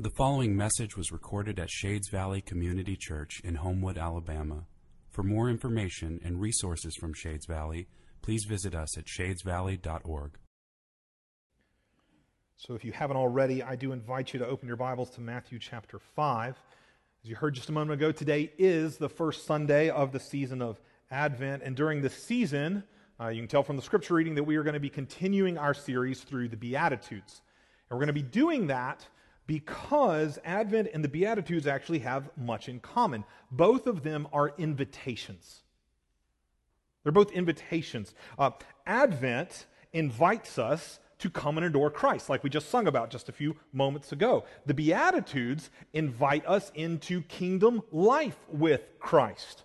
The following message was recorded at Shades Valley Community Church in Homewood, Alabama. For more information and resources from Shades Valley, please visit us at shadesvalley.org. So, if you haven't already, I do invite you to open your Bibles to Matthew chapter 5. As you heard just a moment ago, today is the first Sunday of the season of Advent. And during this season, uh, you can tell from the scripture reading that we are going to be continuing our series through the Beatitudes. And we're going to be doing that because Advent and the Beatitudes actually have much in common. Both of them are invitations. They're both invitations. Uh, Advent invites us to come and adore Christ, like we just sung about just a few moments ago. The Beatitudes invite us into kingdom life with Christ.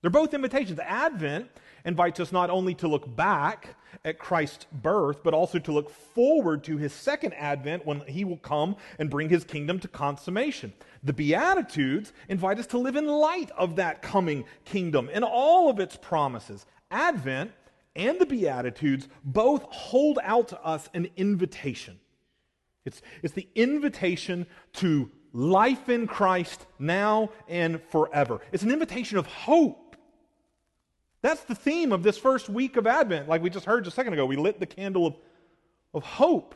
They're both invitations. Advent invites us not only to look back at Christ's birth, but also to look forward to his second advent when he will come and bring his kingdom to consummation. The Beatitudes invite us to live in light of that coming kingdom and all of its promises. Advent and the Beatitudes both hold out to us an invitation. It's, it's the invitation to life in Christ now and forever. It's an invitation of hope. That's the theme of this first week of Advent. Like we just heard just a second ago, we lit the candle of, of hope.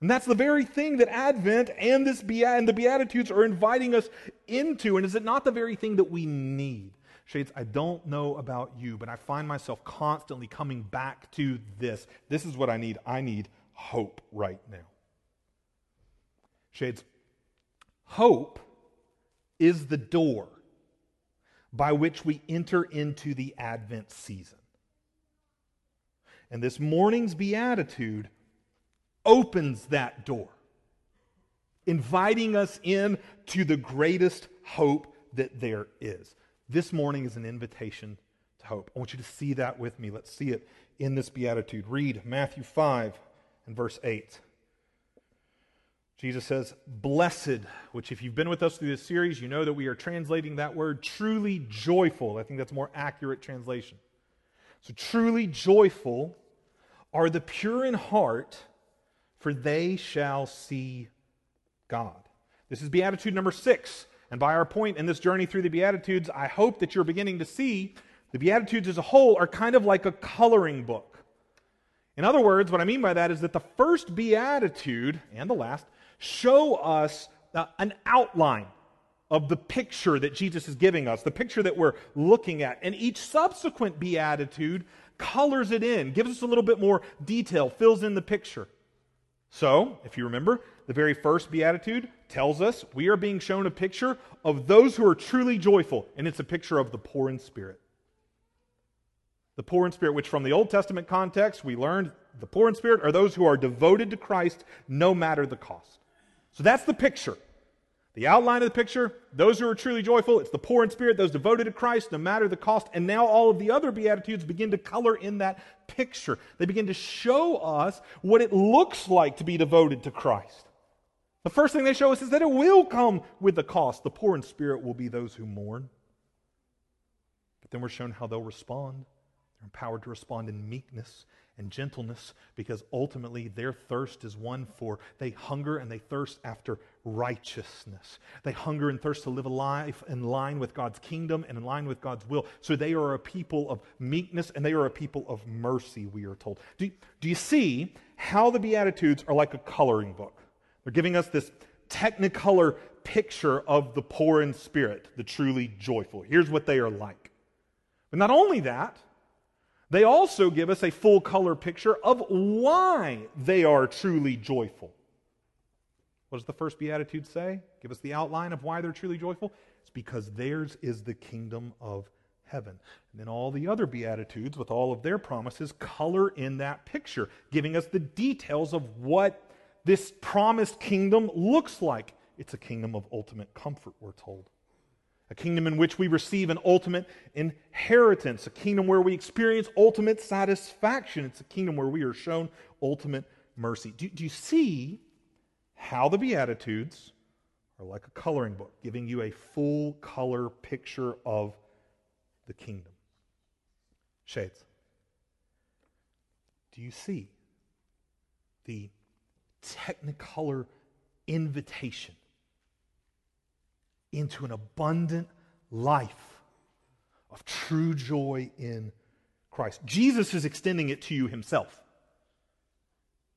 And that's the very thing that Advent and, this and the Beatitudes are inviting us into. And is it not the very thing that we need? Shades, I don't know about you, but I find myself constantly coming back to this. This is what I need. I need hope right now. Shades, hope is the door by which we enter into the Advent season. And this morning's beatitude opens that door, inviting us in to the greatest hope that there is. This morning is an invitation to hope. I want you to see that with me. Let's see it in this beatitude. Read Matthew 5 and verse 8. Jesus says, Blessed, which, if you've been with us through this series, you know that we are translating that word truly joyful. I think that's more accurate translation. So, truly joyful are the pure in heart, for they shall see God. This is Beatitude number six. And by our point in this journey through the Beatitudes, I hope that you're beginning to see the Beatitudes as a whole are kind of like a coloring book. In other words, what I mean by that is that the first Beatitude and the last show us uh, an outline of the picture that Jesus is giving us, the picture that we're looking at. And each subsequent beatitude colors it in, gives us a little bit more detail, fills in the picture. So, if you remember, the very first beatitude tells us we are being shown a picture of those who are truly joyful, and it's a picture of the poor in spirit. The poor in spirit, which from the Old Testament context, we learned the poor in spirit are those who are devoted to Christ no matter the cost. So that's the picture. The outline of the picture, those who are truly joyful, it's the poor in spirit, those devoted to Christ, no matter the cost. And now all of the other Beatitudes begin to color in that picture. They begin to show us what it looks like to be devoted to Christ. The first thing they show us is that it will come with the cost. The poor in spirit will be those who mourn. But then we're shown how they'll respond. They're empowered to respond in meekness and gentleness because ultimately their thirst is one for they hunger and they thirst after righteousness. They hunger and thirst to live a life in line with God's kingdom and in line with God's will. So they are a people of meekness and they are a people of mercy, we are told. Do, do you see how the Beatitudes are like a coloring book? They're giving us this technicolor picture of the poor in spirit, the truly joyful. Here's what they are like. But not only that, they also give us a full color picture of why they are truly joyful. What does the first beatitude say? Give us the outline of why they're truly joyful. It's because theirs is the kingdom of heaven. And then all the other beatitudes, with all of their promises, color in that picture, giving us the details of what this promised kingdom looks like. It's a kingdom of ultimate comfort, we're told a kingdom in which we receive an ultimate inheritance, a kingdom where we experience ultimate satisfaction. It's a kingdom where we are shown ultimate mercy. Do, do you see how the Beatitudes are like a coloring book, giving you a full color picture of the kingdom? Shades. Do you see the technicolor invitation into an abundant life of true joy in Christ. Jesus is extending it to you himself.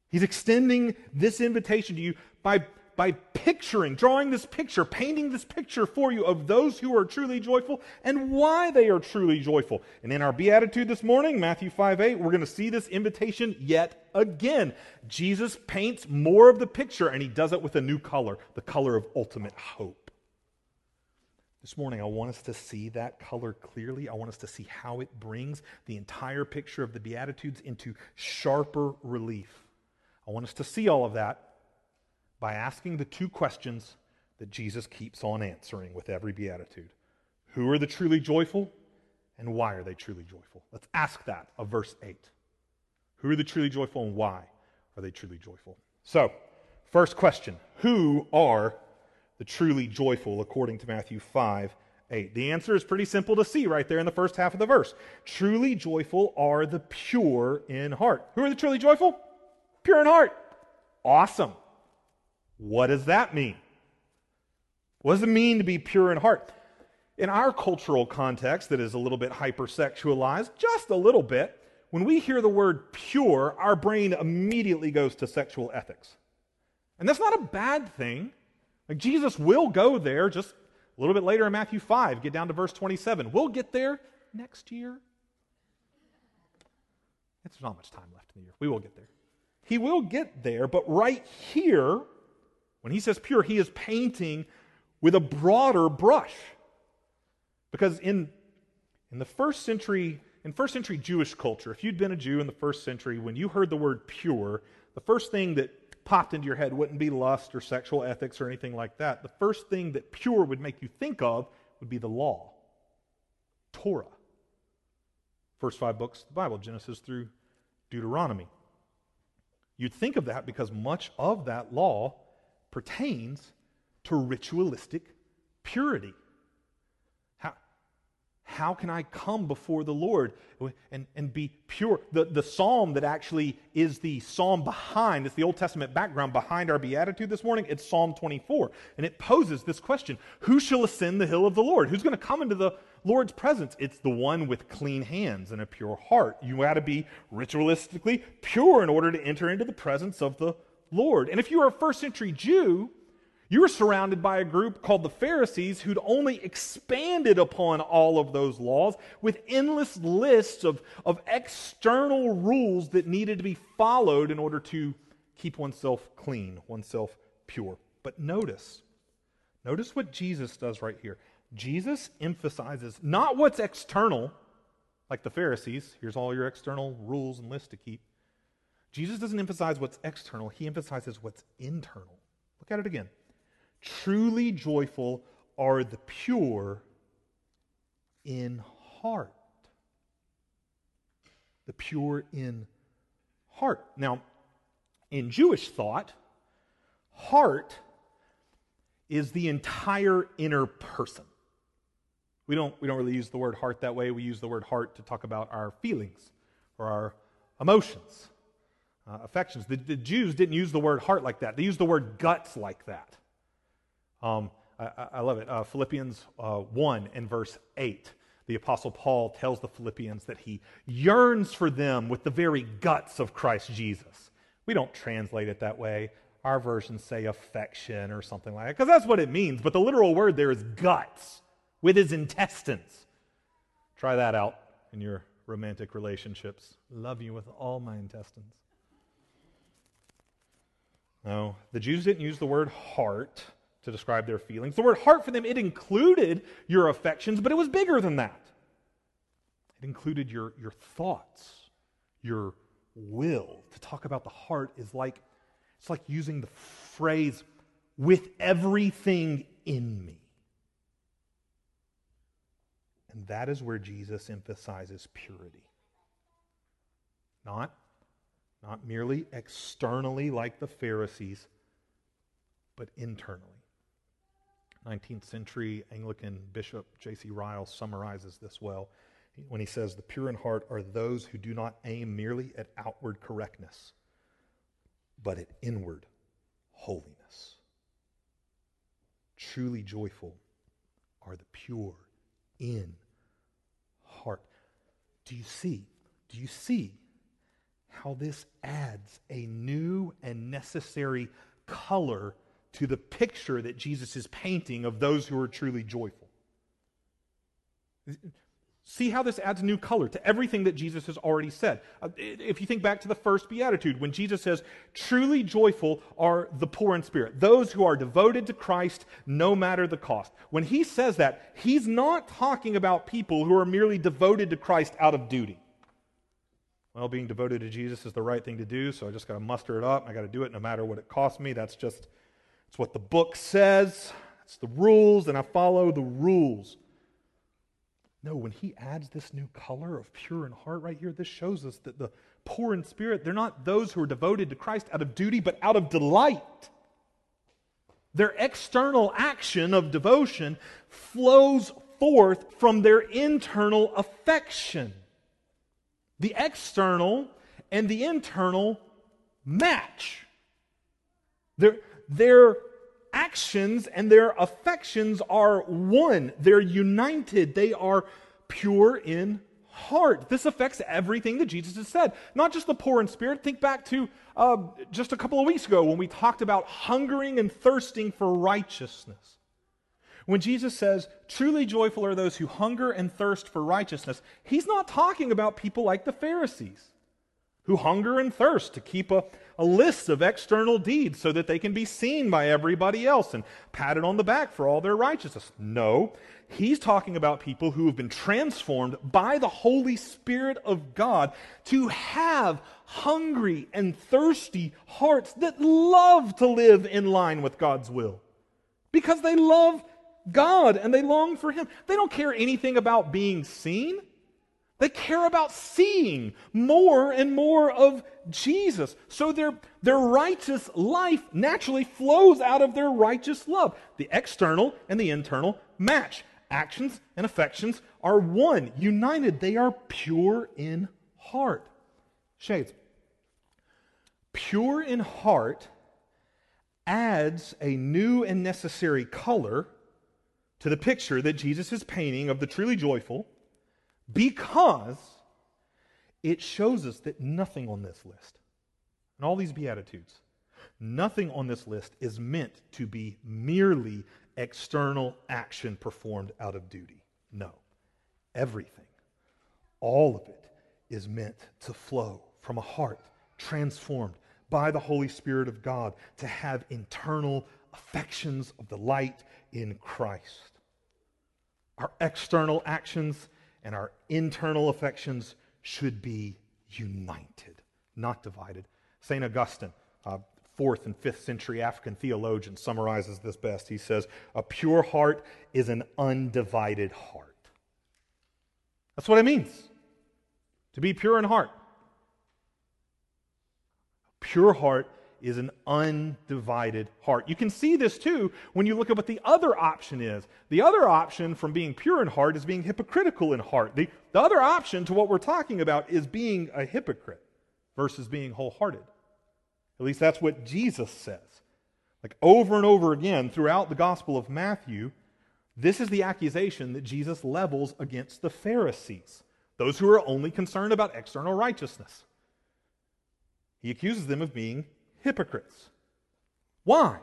He's extending this invitation to you by, by picturing, drawing this picture, painting this picture for you of those who are truly joyful and why they are truly joyful. And in our Beatitude this morning, Matthew 5 8, we're going to see this invitation yet again. Jesus paints more of the picture and he does it with a new color, the color of ultimate hope. This morning, I want us to see that color clearly. I want us to see how it brings the entire picture of the Beatitudes into sharper relief. I want us to see all of that by asking the two questions that Jesus keeps on answering with every beatitude Who are the truly joyful, and why are they truly joyful? Let's ask that of verse 8. Who are the truly joyful, and why are they truly joyful? So, first question Who are the truly joyful according to Matthew 5 8? The answer is pretty simple to see right there in the first half of the verse. Truly joyful are the pure in heart. Who are the truly joyful? Pure in heart. Awesome. What does that mean? What does it mean to be pure in heart? In our cultural context, that is a little bit hypersexualized, just a little bit, when we hear the word pure, our brain immediately goes to sexual ethics. And that's not a bad thing. Like Jesus will go there just a little bit later in Matthew 5, get down to verse 27. We'll get there next year. It's not much time left in the year. We will get there. He will get there, but right here, when he says pure, he is painting with a broader brush. Because in, in the first century, in first century Jewish culture, if you'd been a Jew in the first century, when you heard the word pure, the first thing that popped into your head wouldn't be lust or sexual ethics or anything like that. The first thing that pure would make you think of would be the law, Torah. First five books of the Bible, Genesis through Deuteronomy. You'd think of that because much of that law pertains to ritualistic purity. How, can I come before the Lord and, and be pure? The, the psalm that actually is the psalm behind, it's the Old Testament background behind our beatitude this morning, it's Psalm 24. And it poses this question Who shall ascend the hill of the Lord? Who's going to come into the Lord's presence. It's the one with clean hands and a pure heart. You got to be ritualistically pure in order to enter into the presence of the Lord. And if you are a first century Jew, you were surrounded by a group called the Pharisees who'd only expanded upon all of those laws with endless lists of, of external rules that needed to be followed in order to keep oneself clean, oneself pure. But notice, notice what Jesus does right here. Jesus emphasizes not what's external, like the Pharisees. Here's all your external rules and lists to keep. Jesus doesn't emphasize what's external, he emphasizes what's internal. Look at it again. Truly joyful are the pure in heart. The pure in heart. Now, in Jewish thought, heart is the entire inner person. We don't, we don't really use the word heart that way. We use the word heart to talk about our feelings or our emotions, uh, affections. The, the, Jews didn't use the word heart like that, they used the word guts like that. Um, I, I, love it. Uh, Philippians uh, 1 and verse 8. The Apostle Paul tells the Philippians that he yearns for them with the very guts of Christ Jesus. We don't translate it that way. Our versions say affection or something like that, because that's what it means. But the literal word there is guts with his intestines. Try that out in your romantic relationships. Love you with all my intestines. No, the Jews didn't use the word heart to describe their feelings. The word heart for them, it included your affections, but it was bigger than that. It included your, your thoughts, your will. To talk about the heart is like it's like using the phrase with everything in me. And that is where Jesus emphasizes purity. Not, not merely externally like the Pharisees, but internally. 19th century Anglican Bishop J.C. Ryle summarizes this well when he says, The pure in heart are those who do not aim merely at outward correctness, but at inward holiness. truly joyful are the pure in heart. Do you see? Do you see how this adds a new and necessary color to the picture that Jesus is painting of those who are truly joyful? See how this adds new color to everything that Jesus has already said. Uh, if you think back to the first beatitude, when Jesus says, Truly joyful are the poor in spirit, those who are devoted to Christ no matter the cost. When he says that, he's not talking about people who are merely devoted to Christ out of duty. Well, being devoted to Jesus is the right thing to do, so I just got to muster it up. I got to do it no matter what it costs me. That's just, it's what the book says. It's the rules, and I follow the rules. No, when he adds this new color of pure in heart right here, this shows us that the poor in spirit, they're not those who are devoted to Christ out of duty, but out of delight. Their external action of devotion flows forth from their internal affection. The external and the internal match. Their, their actions and their affections are one. They're united. They are pure in heart. This affects everything that Jesus has said, not just the poor in spirit. Think back to uh, just a couple of weeks ago when we talked about hungering and thirsting for righteousness. When Jesus says, truly joyful are those who hunger and thirst for righteousness, he's not talking about people like the Pharisees who hunger and thirst to keep a, a list of external deeds so that they can be seen by everybody else and patted on the back for all their righteousness. No, he's talking about people who have been transformed by the Holy Spirit of God to have hungry and thirsty hearts that love to live in line with God's will because they love God and they long for Him. They don't care anything about being seen. They care about seeing more and more of Jesus. So their, their righteous life naturally flows out of their righteous love. The external and the internal match. Actions and affections are one, united. They are pure in heart. Shades. Pure in heart adds a new and necessary color to the picture that Jesus is painting of the truly joyful because it shows us that nothing on this list, and all these Beatitudes, nothing on this list is meant to be merely external action performed out of duty. No. Everything, all of it, is meant to flow from a heart transformed by the Holy Spirit of God to have internal affections of delight in Christ. Our external actions and our internal affections should be united, not divided. St. Augustine, uh, fourth and fifth century African theologian, summarizes this best. He says, A pure heart is an undivided heart. That's what it means to be pure in heart. Pure heart is an undivided heart. You can see this too when you look at what the other option is. The other option from being pure in heart is being hypocritical in heart. The, the other option to what we're talking about is being a hypocrite versus being wholehearted. At least that's what Jesus says. Like over and over again throughout the Gospel of Matthew, this is the accusation that Jesus levels against the Pharisees, those who are only concerned about external righteousness. He accuses them of being hypocrites. Why?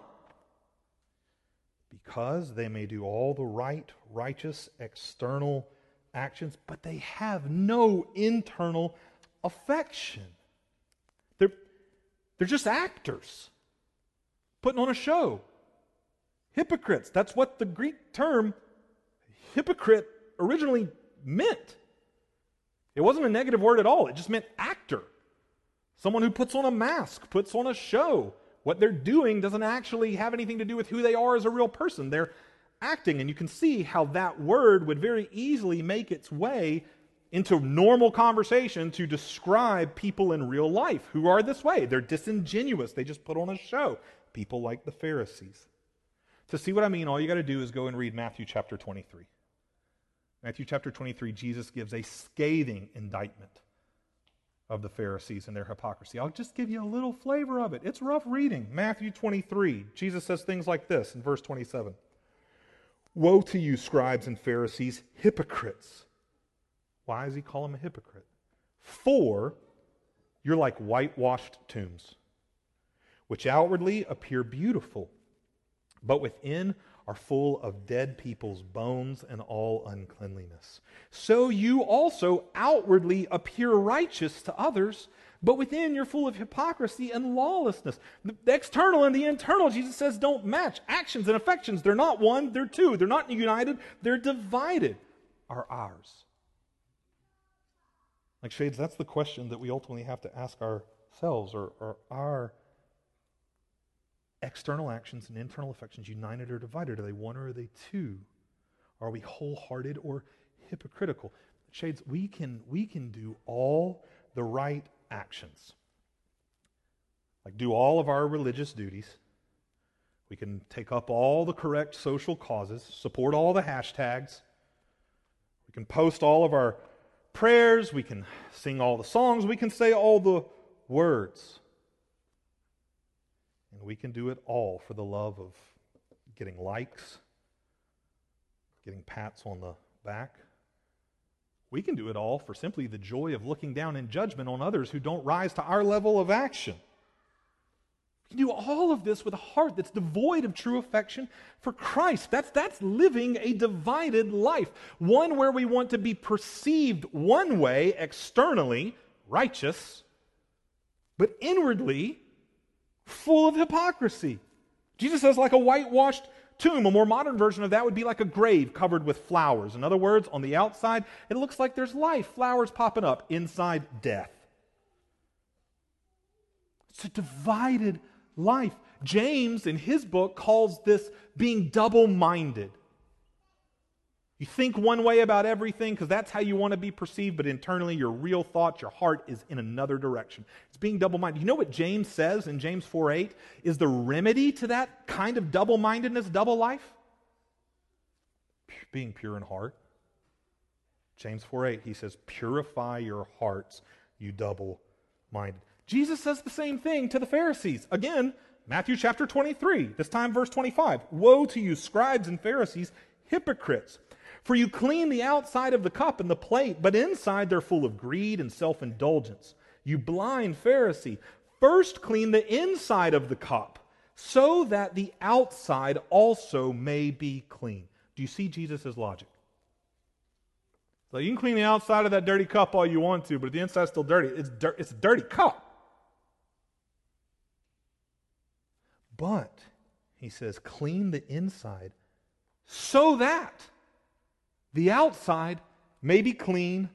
Because they may do all the right, righteous, external actions, but they have no internal affection. They're, they're just actors putting on a show. Hypocrites. That's what the Greek term hypocrite originally meant. It wasn't a negative word at all, it just meant actor. Someone who puts on a mask, puts on a show. What they're doing doesn't actually have anything to do with who they are as a real person. They're acting, and you can see how that word would very easily make its way into normal conversation to describe people in real life who are this way. They're disingenuous, they just put on a show. People like the Pharisees. To see what I mean, all you got to do is go and read Matthew chapter 23. Matthew chapter 23, Jesus gives a scathing indictment of the Pharisees and their hypocrisy. I'll just give you a little flavor of it. It's rough reading. Matthew 23, Jesus says things like this in verse 27 Woe to you, scribes and Pharisees, hypocrites. Why does he call them a hypocrite? For you're like whitewashed tombs, which outwardly appear beautiful, but within are full of dead people's bones and all uncleanliness. So you also outwardly appear righteous to others, but within you're full of hypocrisy and lawlessness. The external and the internal, Jesus says, don't match. Actions and affections, they're not one, they're two. They're not united, they're divided, are ours. Like Shades, that's the question that we ultimately have to ask ourselves or, or our external actions and internal affections united or divided? Are they one or are they two? Are we wholehearted or hypocritical? Shades, we can, we can do all the right actions. Like do all of our religious duties. We can take up all the correct social causes, support all the hashtags. We can post all of our prayers. We can sing all the songs. We can say all the words. And we can do it all for the love of getting likes, getting pats on the back. We can do it all for simply the joy of looking down in judgment on others who don't rise to our level of action. We can do all of this with a heart that's devoid of true affection for Christ. That's, that's living a divided life, one where we want to be perceived one way externally, righteous, but inwardly full of hypocrisy. Jesus says, like a whitewashed tomb. A more modern version of that would be like a grave covered with flowers. In other words, on the outside, it looks like there's life, flowers popping up. Inside, death. It's a divided life. James, in his book, calls this being double minded. You think one way about everything because that's how you want to be perceived, but internally your real thought, your heart is in another direction. It's being double minded. You know what James says in James 4 8 is the remedy to that kind of double mindedness, double life? Being pure in heart. James 4 8, he says, Purify your hearts, you double minded. Jesus says the same thing to the Pharisees. Again, Matthew chapter 23, this time verse 25. Woe to you, scribes and Pharisees, hypocrites! For you clean the outside of the cup and the plate, but inside they're full of greed and self indulgence. You blind Pharisee, first clean the inside of the cup, so that the outside also may be clean. Do you see Jesus' logic? So you can clean the outside of that dirty cup all you want to, but the inside's still dirty. It's, dir- it's a dirty cup. But, he says, clean the inside so that the outside may be clean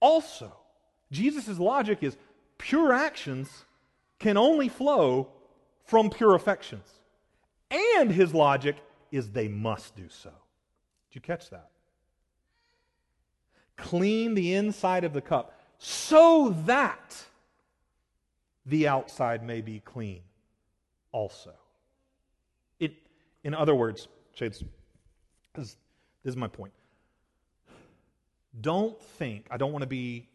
also. Jesus' logic is pure actions can only flow from pure affections. And his logic is they must do so. Did you catch that? Clean the inside of the cup so that the outside may be clean also. It, in other words, Shades, this is my point. Don't think, I don't want to be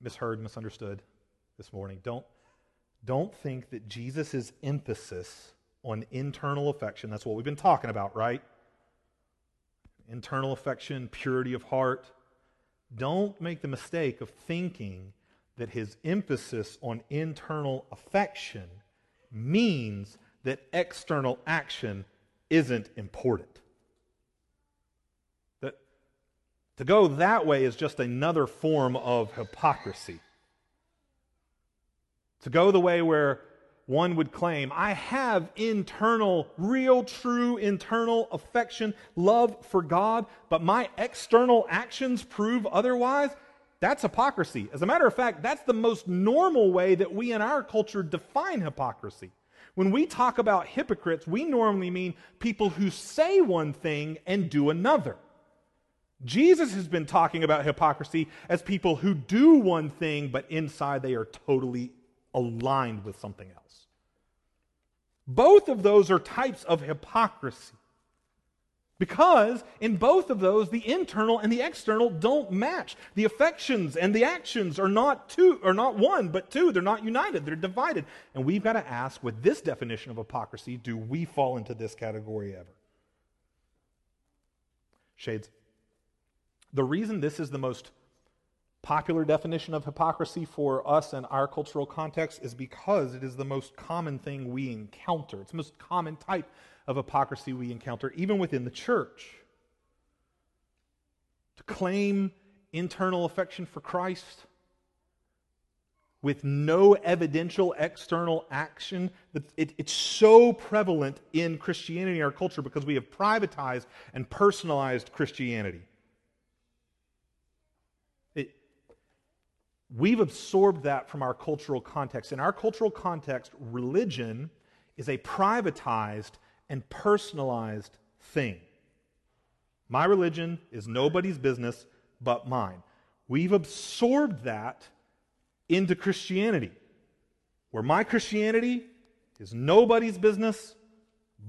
misheard, misunderstood this morning. Don't, don't think that Jesus' emphasis on internal affection, that's what we've been talking about, right? Internal affection, purity of heart. Don't make the mistake of thinking that his emphasis on internal affection means that external action isn't important. To go that way is just another form of hypocrisy. To go the way where one would claim, I have internal, real, true internal affection, love for God, but my external actions prove otherwise, that's hypocrisy. As a matter of fact, that's the most normal way that we in our culture define hypocrisy. When we talk about hypocrites, we normally mean people who say one thing and do another. Jesus has been talking about hypocrisy as people who do one thing, but inside they are totally aligned with something else. Both of those are types of hypocrisy. Because in both of those, the internal and the external don't match. The affections and the actions are not two, are not one, but two. They're not united. They're divided. And we've got to ask, with this definition of hypocrisy, do we fall into this category ever? Shades. The reason this is the most popular definition of hypocrisy for us in our cultural context is because it is the most common thing we encounter. It's the most common type of hypocrisy we encounter, even within the church. To claim internal affection for Christ with no evidential external action. It, it's so prevalent in Christianity our culture because we have privatized and personalized Christianity. It, we've absorbed that from our cultural context. In our cultural context, religion is a privatized and personalized thing. My religion is nobody's business but mine. We've absorbed that into Christianity, where my Christianity is nobody's business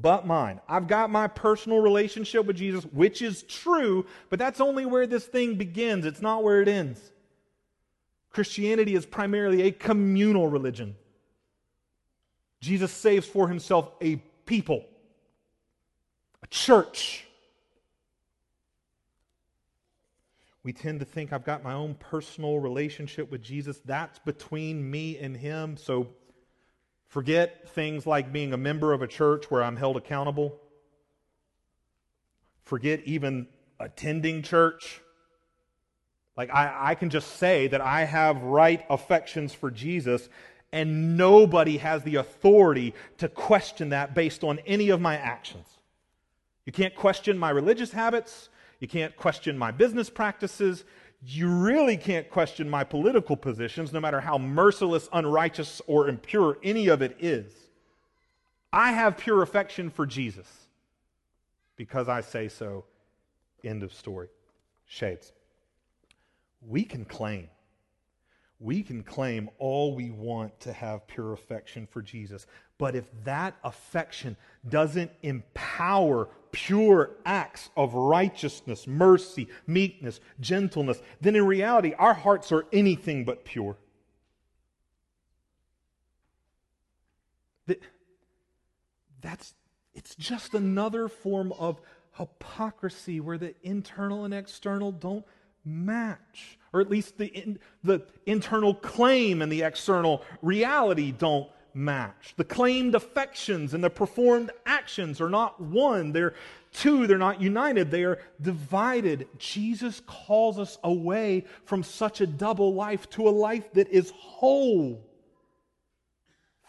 but mine. I've got my personal relationship with Jesus, which is true, but that's only where this thing begins. It's not where it ends. Christianity is primarily a communal religion. Jesus saves for himself a people, a church. We tend to think I've got my own personal relationship with Jesus. That's between me and Him. So forget things like being a member of a church where I'm held accountable. Forget even attending church. Like, I, I can just say that I have right affections for Jesus, and nobody has the authority to question that based on any of my actions. You can't question my religious habits. You can't question my business practices. You really can't question my political positions, no matter how merciless, unrighteous, or impure any of it is. I have pure affection for Jesus because I say so. End of story. Shades. We can claim we can claim all we want to have pure affection for Jesus. But if that affection doesn't empower pure acts of righteousness, mercy, meekness, gentleness, then in reality, our hearts are anything but pure. That's, it's just another form of hypocrisy where the internal and external don't match, or at least the, in, the internal claim and the external reality don't match. The claimed affections and the performed actions are not one, they're two, they're not united, they are divided. Jesus calls us away from such a double life to a life that is whole.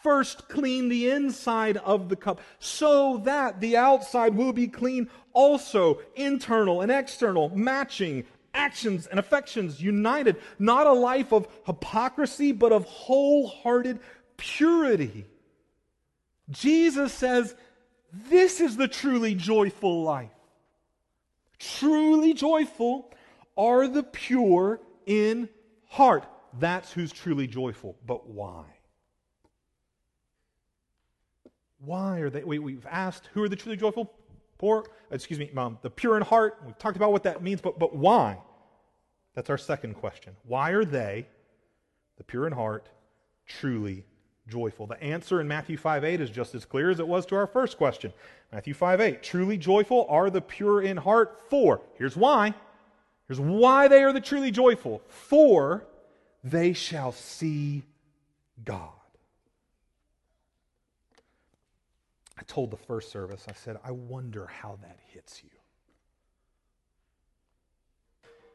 First, clean the inside of the cup so that the outside will be clean also, internal and external, matching, actions and affections united, not a life of hypocrisy, but of wholehearted purity. Jesus says, This is the truly joyful life. Truly joyful are the pure in heart. That's who's truly joyful. But why? Why are they? We, we've asked who are the truly joyful? Poor, excuse me, um, the pure in heart. We've talked about what that means, but, but why? That's our second question. Why are they, the pure in heart, truly joyful? The answer in Matthew 5 8 is just as clear as it was to our first question. Matthew 5 8. Truly joyful are the pure in heart, for, here's why. Here's why they are the truly joyful. For they shall see God. I told the first service, I said, I wonder how that hits you.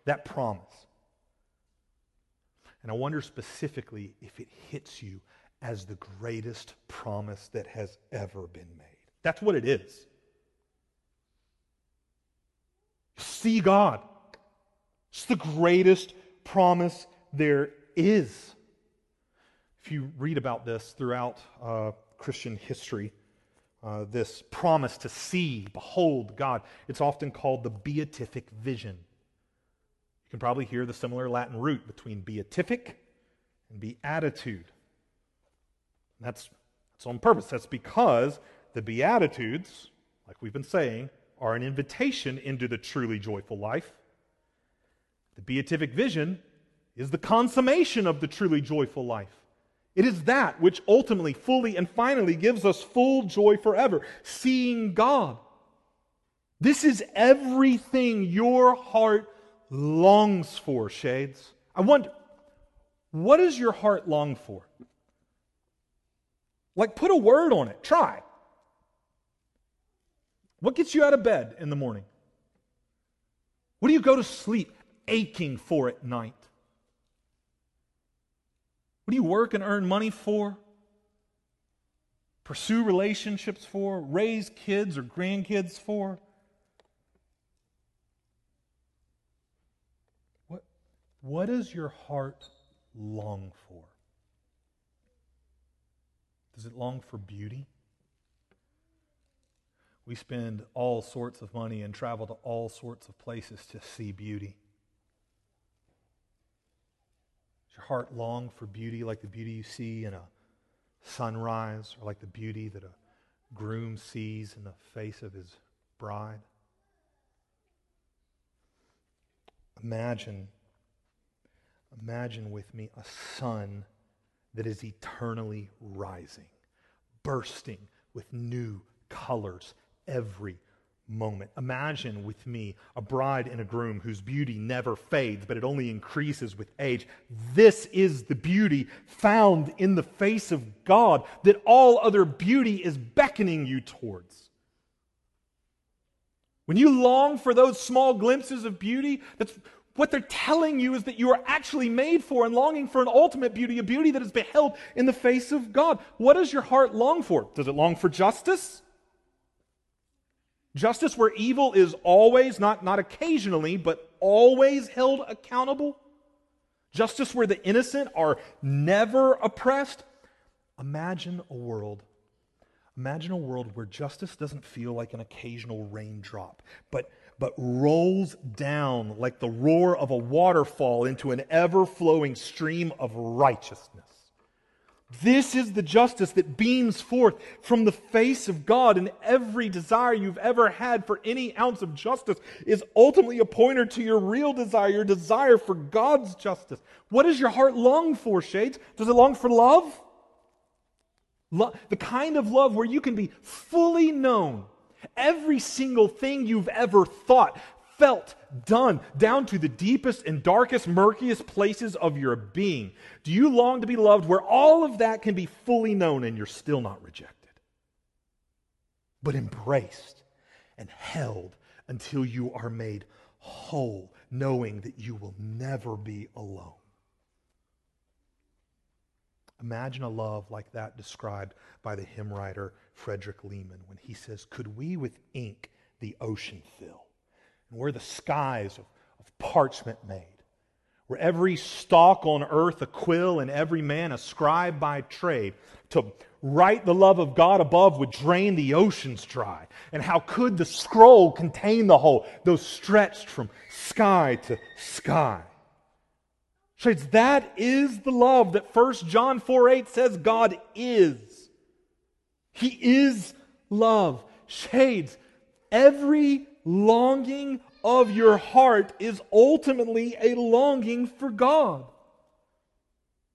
That promise. And I wonder specifically if it hits you as the greatest promise that has ever been made. That's what it is. See God. It's the greatest promise there is. If you read about this throughout uh, Christian history, uh, this promise to see, behold God. It's often called the beatific vision. You can probably hear the similar Latin root between beatific and beatitude. That's, that's on purpose. That's because the Beatitudes, like we've been saying, are an invitation into the truly joyful life. The beatific vision is the consummation of the truly joyful life. It is that which ultimately, fully, and finally gives us full joy forever, seeing God. This is everything your heart longs for, Shades. I wonder, what does your heart long for? Like, put a word on it. Try. What gets you out of bed in the morning? What do you go to sleep aching for at night? What do you work and earn money for? Pursue relationships for? Raise kids or grandkids for? What, what does your heart long for? Does it long for beauty? We spend all sorts of money and travel to all sorts of places to see beauty. Your heart long for beauty like the beauty you see in a sunrise or like the beauty that a groom sees in the face of his bride? Imagine, imagine with me a sun that is eternally rising, bursting with new colors every moment. Imagine with me a bride and a groom whose beauty never fades, but it only increases with age. This is the beauty found in the face of God that all other beauty is beckoning you towards. When you long for those small glimpses of beauty, that's what they're telling you is that you are actually made for and longing for an ultimate beauty, a beauty that is beheld in the face of God. What does your heart long for? Does it long for justice? Justice where evil is always, not, not occasionally, but always held accountable. Justice where the innocent are never oppressed. Imagine a world. Imagine a world where justice doesn't feel like an occasional raindrop, but, but rolls down like the roar of a waterfall into an ever flowing stream of righteousness. This is the justice that beams forth from the face of God, and every desire you've ever had for any ounce of justice is ultimately a pointer to your real desire, your desire for God's justice. What does your heart long for, Shades? Does it long for love? Lo- the kind of love where you can be fully known. Every single thing you've ever thought, felt, done, down to the deepest and darkest, murkiest places of your being. Do you long to be loved where all of that can be fully known and you're still not rejected, but embraced and held until you are made whole, knowing that you will never be alone? Imagine a love like that described by the hymn writer Frederick Lehman when he says, Could we with ink the ocean fill? And where the skies of, of parchment made, where every stalk on earth a quill and every man a scribe by trade, to write the love of God above would drain the oceans dry. And how could the scroll contain the whole, though stretched from sky to sky? Shades, that is the love that 1 John 4 8 says God is. He is love. Shades, every longing of your heart is ultimately a longing for God.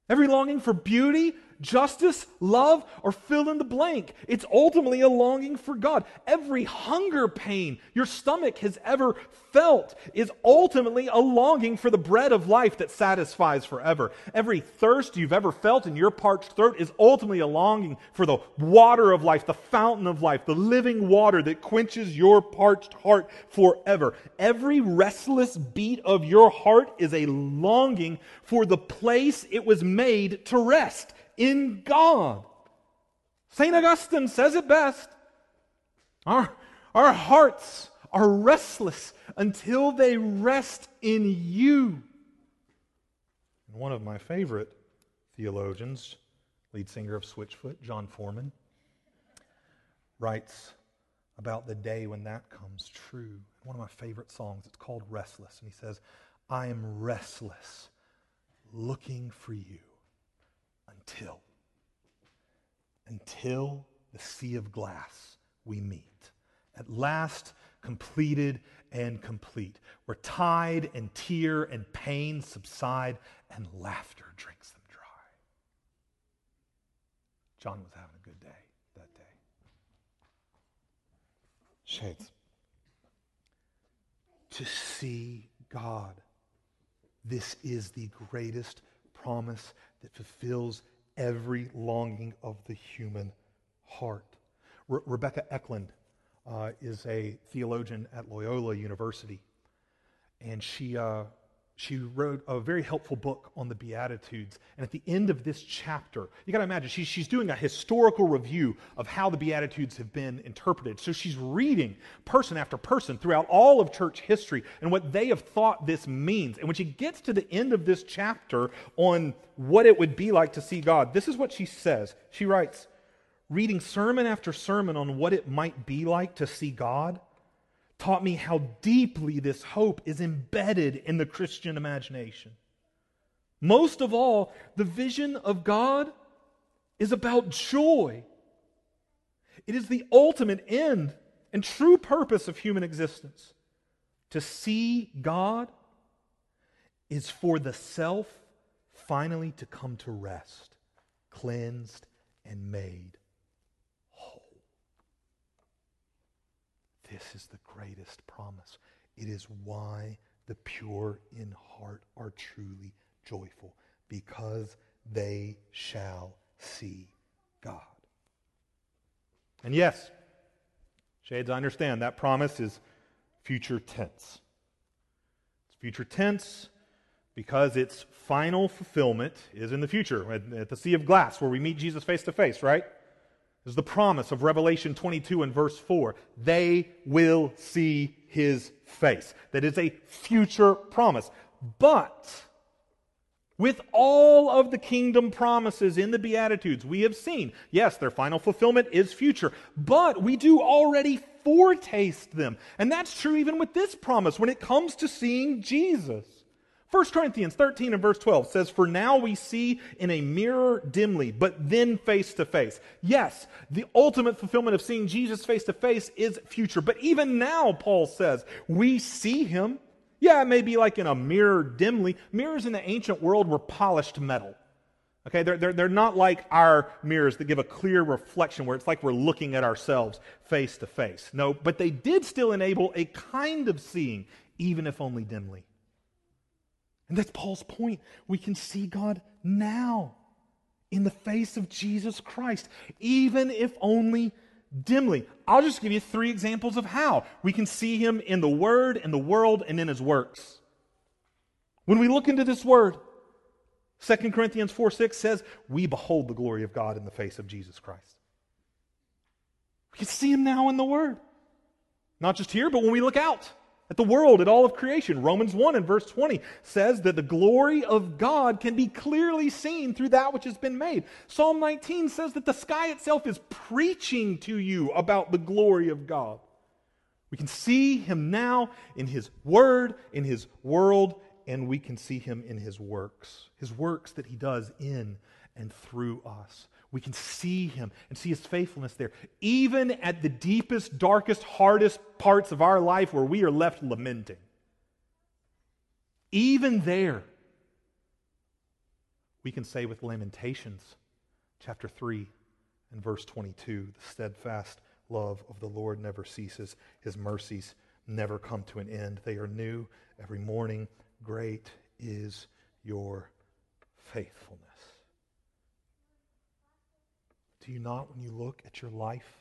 Every longing for beauty, justice, love, or fill in the blank. It's ultimately a longing for God. Every hunger pain your stomach has ever felt is ultimately a longing for the bread of life that satisfies forever. Every thirst you've ever felt in your parched throat is ultimately a longing for the water of life, the fountain of life, the living water that quenches your parched heart forever. Every restless beat of your heart is a longing for the place it was made to rest in God. St. Augustine says it best. Our, our hearts are restless until they rest in you. And one of my favorite theologians, lead singer of Switchfoot, Jon Foreman, writes about the day when that comes true. One of my favorite songs, it's called Restless. And he says, I am restless looking for you until, until the sea of glass we meet. At last, completed and complete, where tide and tear and pain subside and laughter drinks them dry. Jon was having a good day that day. Shades. to see God. This is the greatest promise that fulfills every longing of the human heart. Re- Rebekah Eklund uh, is a theologian at Loyola University, and she, uh, she wrote a very helpful book on the Beatitudes. And at the end of this chapter, you got to imagine, she's, she's doing a historical review of how the Beatitudes have been interpreted. So she's reading person after person throughout all of church history and what they have thought this means. And when she gets to the end of this chapter on what it would be like to see God, this is what she says. She writes, Reading sermon after sermon on what it might be like to see God taught me how deeply this hope is embedded in the Christian imagination. Most of all, the vision of God is about joy. It is the ultimate end and true purpose of human existence. To see God is for the self finally to come to rest, cleansed and made This is the greatest promise. It is why the pure in heart are truly joyful, because they shall see God. And yes, Shades, I understand that promise is future tense. It's future tense because its final fulfillment is in the future at, the Sea of Glass where we meet Jesus face to face, right? Is the promise of Revelation 22 and verse 4. They will see his face. That is a future promise. But with all of the kingdom promises in the Beatitudes, we have seen, yes, their final fulfillment is future, but we do already foretaste them. And that's true even with this promise when it comes to seeing Jesus. 1 Corinthians 13 and verse 12 says, For now we see in a mirror dimly, but then face to face. Yes, the ultimate fulfillment of seeing Jesus face to face is future. But even now, Paul says, we see him. Yeah, it may be like in a mirror dimly. Mirrors in the ancient world were polished metal. Okay, they're, they're, they're not like our mirrors that give a clear reflection where it's like we're looking at ourselves face to face. No, but they did still enable a kind of seeing, even if only dimly. And that's Paul's point. We can see God now in the face of Jesus Christ, even if only dimly. I'll just give you three examples of how we can see him in the Word, in the world, and in his works. When we look into this Word, 2 Corinthians 4 6 says, We behold the glory of God in the face of Jesus Christ. We can see him now in the Word. Not just here, but when we look out at the world, at all of creation. Romans 1 and verse 20 says that the glory of God can be clearly seen through that which has been made. Psalm 19 says that the sky itself is preaching to you about the glory of God. We can see him now in his word, in his world, and we can see him in his works. His works that he does in and through us. We can see him and see his faithfulness there. Even at the deepest, darkest, hardest parts of our life where we are left lamenting. Even there, we can say with Lamentations chapter 3 and verse 22 the steadfast love of the Lord never ceases, his mercies never come to an end. They are new every morning. Great is your faithfulness. Do you not when you look at your life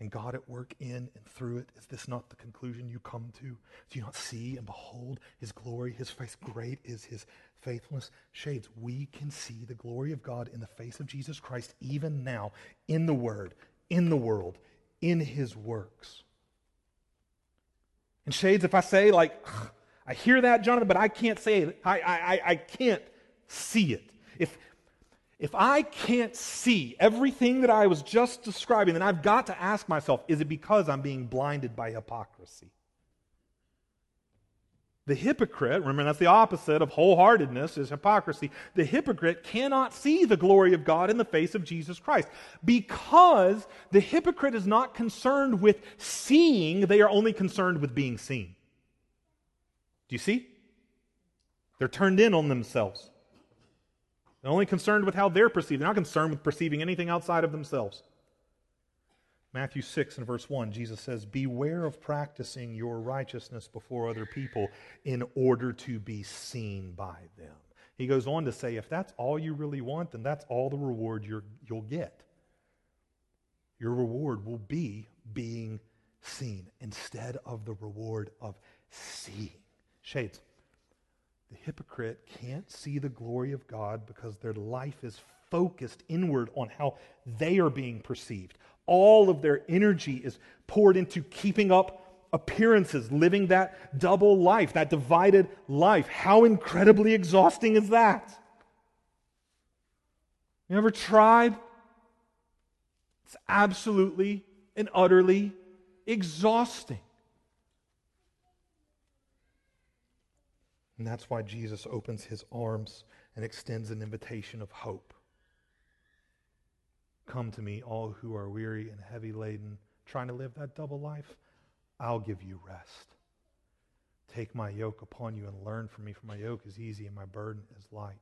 and God at work in and through it? Is this not the conclusion you come to? Do you not see and behold his glory, his face? Great is his faithfulness. Shades, we can see the glory of God in the face of Jesus Christ even now in the Word, in the world, in his works. And Shades, if I say, like, I hear that, Jonathan, but I can't say it, I, I, I can't see it. If if I can't see everything that I was just describing, then I've got to ask myself is it because I'm being blinded by hypocrisy? The hypocrite, remember that's the opposite of wholeheartedness, is hypocrisy. The hypocrite cannot see the glory of God in the face of Jesus Christ because the hypocrite is not concerned with seeing, they are only concerned with being seen. Do you see? They're turned in on themselves. They're only concerned with how they're perceived. They're not concerned with perceiving anything outside of themselves. Matthew 6 and verse 1, Jesus says, Beware of practicing your righteousness before other people in order to be seen by them. He goes on to say, if that's all you really want, then that's all the reward you will get. Your reward will be being seen instead of the reward of seeing. Shades. The hypocrite can't see the glory of God because their life is focused inward on how they are being perceived. All of their energy is poured into keeping up appearances, living that double life, that divided life. How incredibly exhausting is that? You ever tried? It's absolutely and utterly exhausting. And that's why Jesus opens his arms and extends an invitation of hope. Come to me, all who are weary and heavy laden, trying to live that double life. I'll give you rest. Take my yoke upon you and learn from me, for my yoke is easy and my burden is light.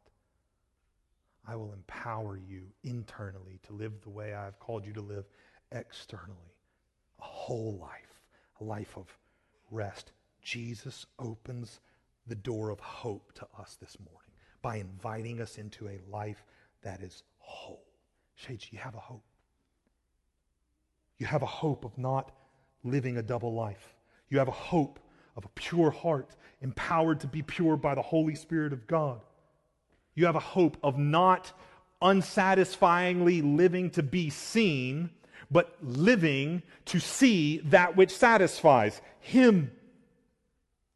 I will empower you internally to live the way I have called you to live externally. A whole life, a life of rest. Jesus opens the door of hope to us this morning by inviting us into a life that is whole. Shades, you have a hope. You have a hope of not living a double life. You have a hope of a pure heart, empowered to be pure by the Holy Spirit of God. You have a hope of not unsatisfyingly living to be seen, but living to see that which satisfies Him.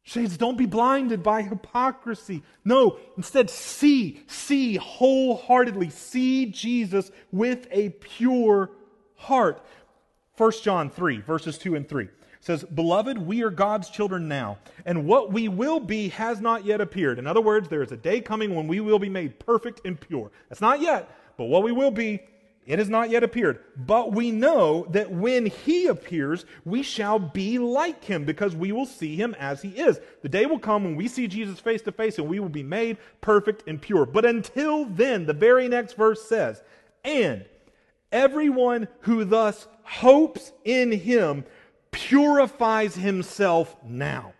Shades, don't be blinded by hypocrisy. No, instead, see, see wholeheartedly. See Jesus with a pure heart. 1 John 3, verses 2 and 3 says, Beloved, we are God's children now, and what we will be has not yet appeared. In other words, there is a day coming when we will be made perfect and pure. That's not yet, but what we will be, it has not yet appeared. But we know that when he appears, we shall be like him, because we will see him as he is. The day will come when we see Jesus face to face, and we will be made perfect and pure. But until then, the very next verse says, And everyone who thus hopes in him purifies himself now,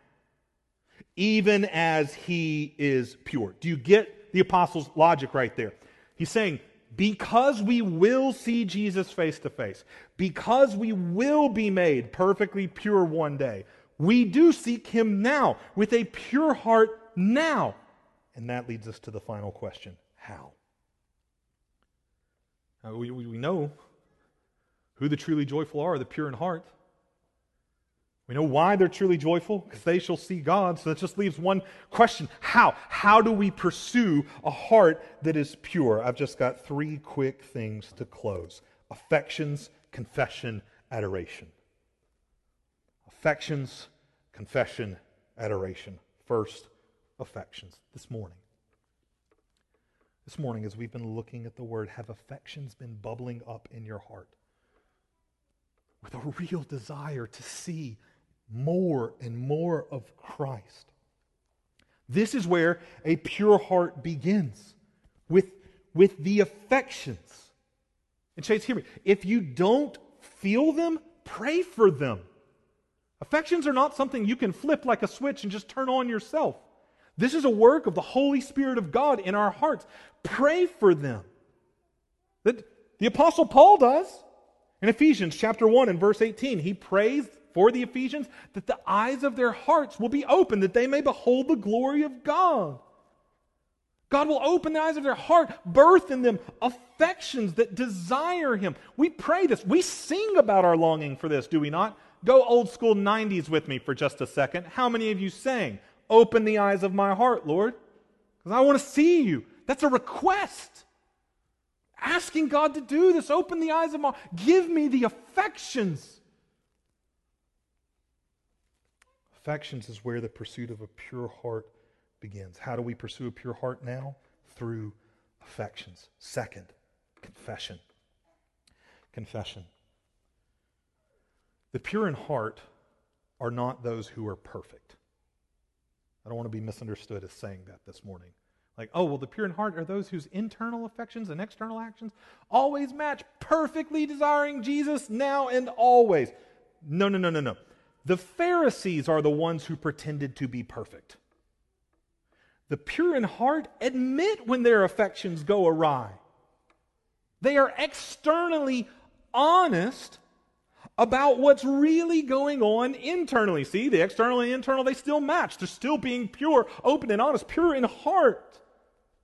even as he is pure. Do you get the apostles' logic right there? He's saying, because we will see Jesus face to face, because we will be made perfectly pure one day, we do seek him now with a pure heart now. And that leads us to the final question how? Now, we, we know who the truly joyful are, the pure in heart. We know why they're truly joyful, because they shall see God. So that just leaves one question How? How do we pursue a heart that is pure? I've just got three quick things to close affections, confession, adoration. Affections, confession, adoration. First, affections. This morning. This morning, as we've been looking at the word, have affections been bubbling up in your heart? with a real desire to see more and more of Christ. This is where a pure heart begins with, with the affections. And Chase, hear me. If you don't feel them, pray for them. Affections are not something you can flip like a switch and just turn on yourself. This is a work of the Holy Spirit of God in our hearts. Pray for them. That the Apostle Paul does. In Ephesians chapter 1 and verse 18, he prays for the Ephesians that the eyes of their hearts will be open, that they may behold the glory of God. God will open the eyes of their heart, birth in them affections that desire Him. We pray this. We sing about our longing for this, do we not? Go old school 90s with me for just a second. How many of you sang, Open the eyes of my heart, Lord? Because I want to see you. That's a request. Asking God to do this. Open the eyes of my Give me the affections Affections is where the pursuit of a pure heart begins. How do we pursue a pure heart now? Through affections. Second, confession. Confession. The pure in heart are not those who are perfect. I don't want to be misunderstood as saying that this morning. Like, oh, well, the pure in heart are those whose internal affections and external actions always match, perfectly desiring Jesus now and always. No, no, no, no, no. The Pharisees are the ones who pretended to be perfect. The pure in heart admit when their affections go awry. They are externally honest about what's really going on internally. See, the external and internal, they still match. They're still being pure, open, and honest, pure in heart.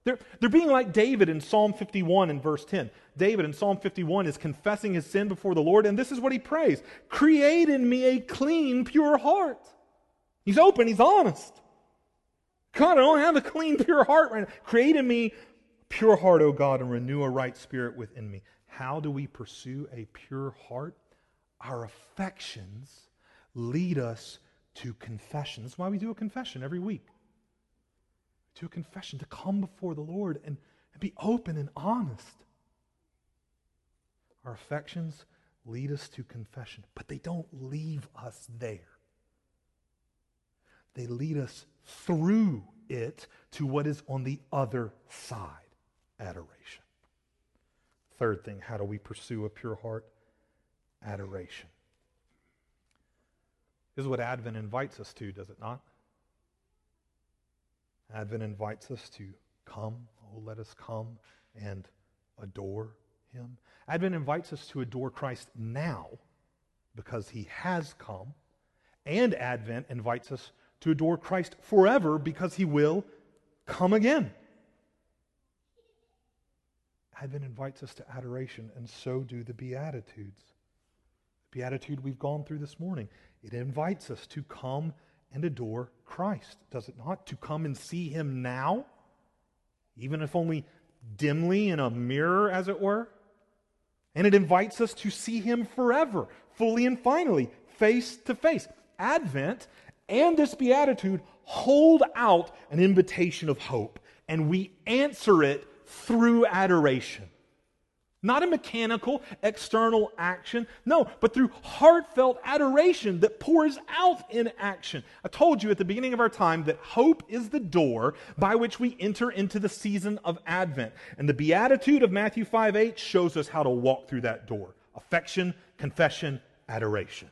They're, they're being like David in Psalm 51 and verse 10. David in Psalm 51 is confessing his sin before the Lord, and this is what he prays Create in me a clean, pure heart. He's open, he's honest. God, I don't have a clean, pure heart right now. Create in me pure heart, O God, and renew a right spirit within me. How do we pursue a pure heart? Our affections lead us to confession. That's why we do a confession every week to a confession, to come before the Lord and, and be open and honest. Our affections lead us to confession, but they don't leave us there. They lead us through it to what is on the other side adoration. Third thing, how do we pursue a pure heart? Adoration. This is what Advent invites us to, does it not? Advent invites us to come. Oh, let us come and adore him. Advent invites us to adore Christ now because he has come. And Advent invites us to adore Christ forever because he will come again. Advent invites us to adoration, and so do the Beatitudes. The Beatitude we've gone through this morning. It invites us to come and adore Christ, does it not? To come and see him now, even if only dimly in a mirror, as it were. And it invites us to see him forever, fully and finally, face to face. Advent and this beatitude hold out an invitation of hope, and we answer it through adoration. Not a mechanical external action. No, but through heartfelt adoration that pours out in action. I told you at the beginning of our time that hope is the door by which we enter into the season of Advent. And the Beatitude of Matthew 5 8 shows us how to walk through that door affection, confession, adoration.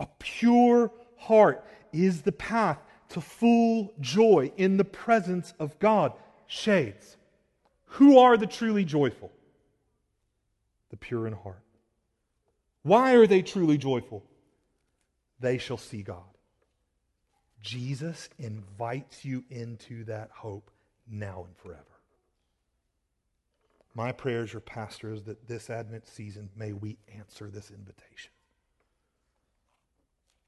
A pure heart is the path to full joy in the presence of God. Shades. Who are the truly joyful? The pure in heart. Why are they truly joyful? They shall see God. Jesus invites you into that hope now and forever. My prayer as your pastor is that this Advent season, may we answer this invitation.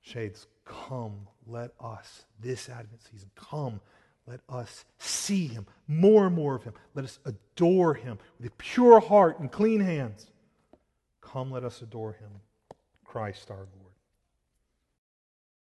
Shades, come, let us, this Advent season, come, let us see him, more and more of him. Let us adore him with a pure heart and clean hands. Come, let us adore him, Christ our Lord.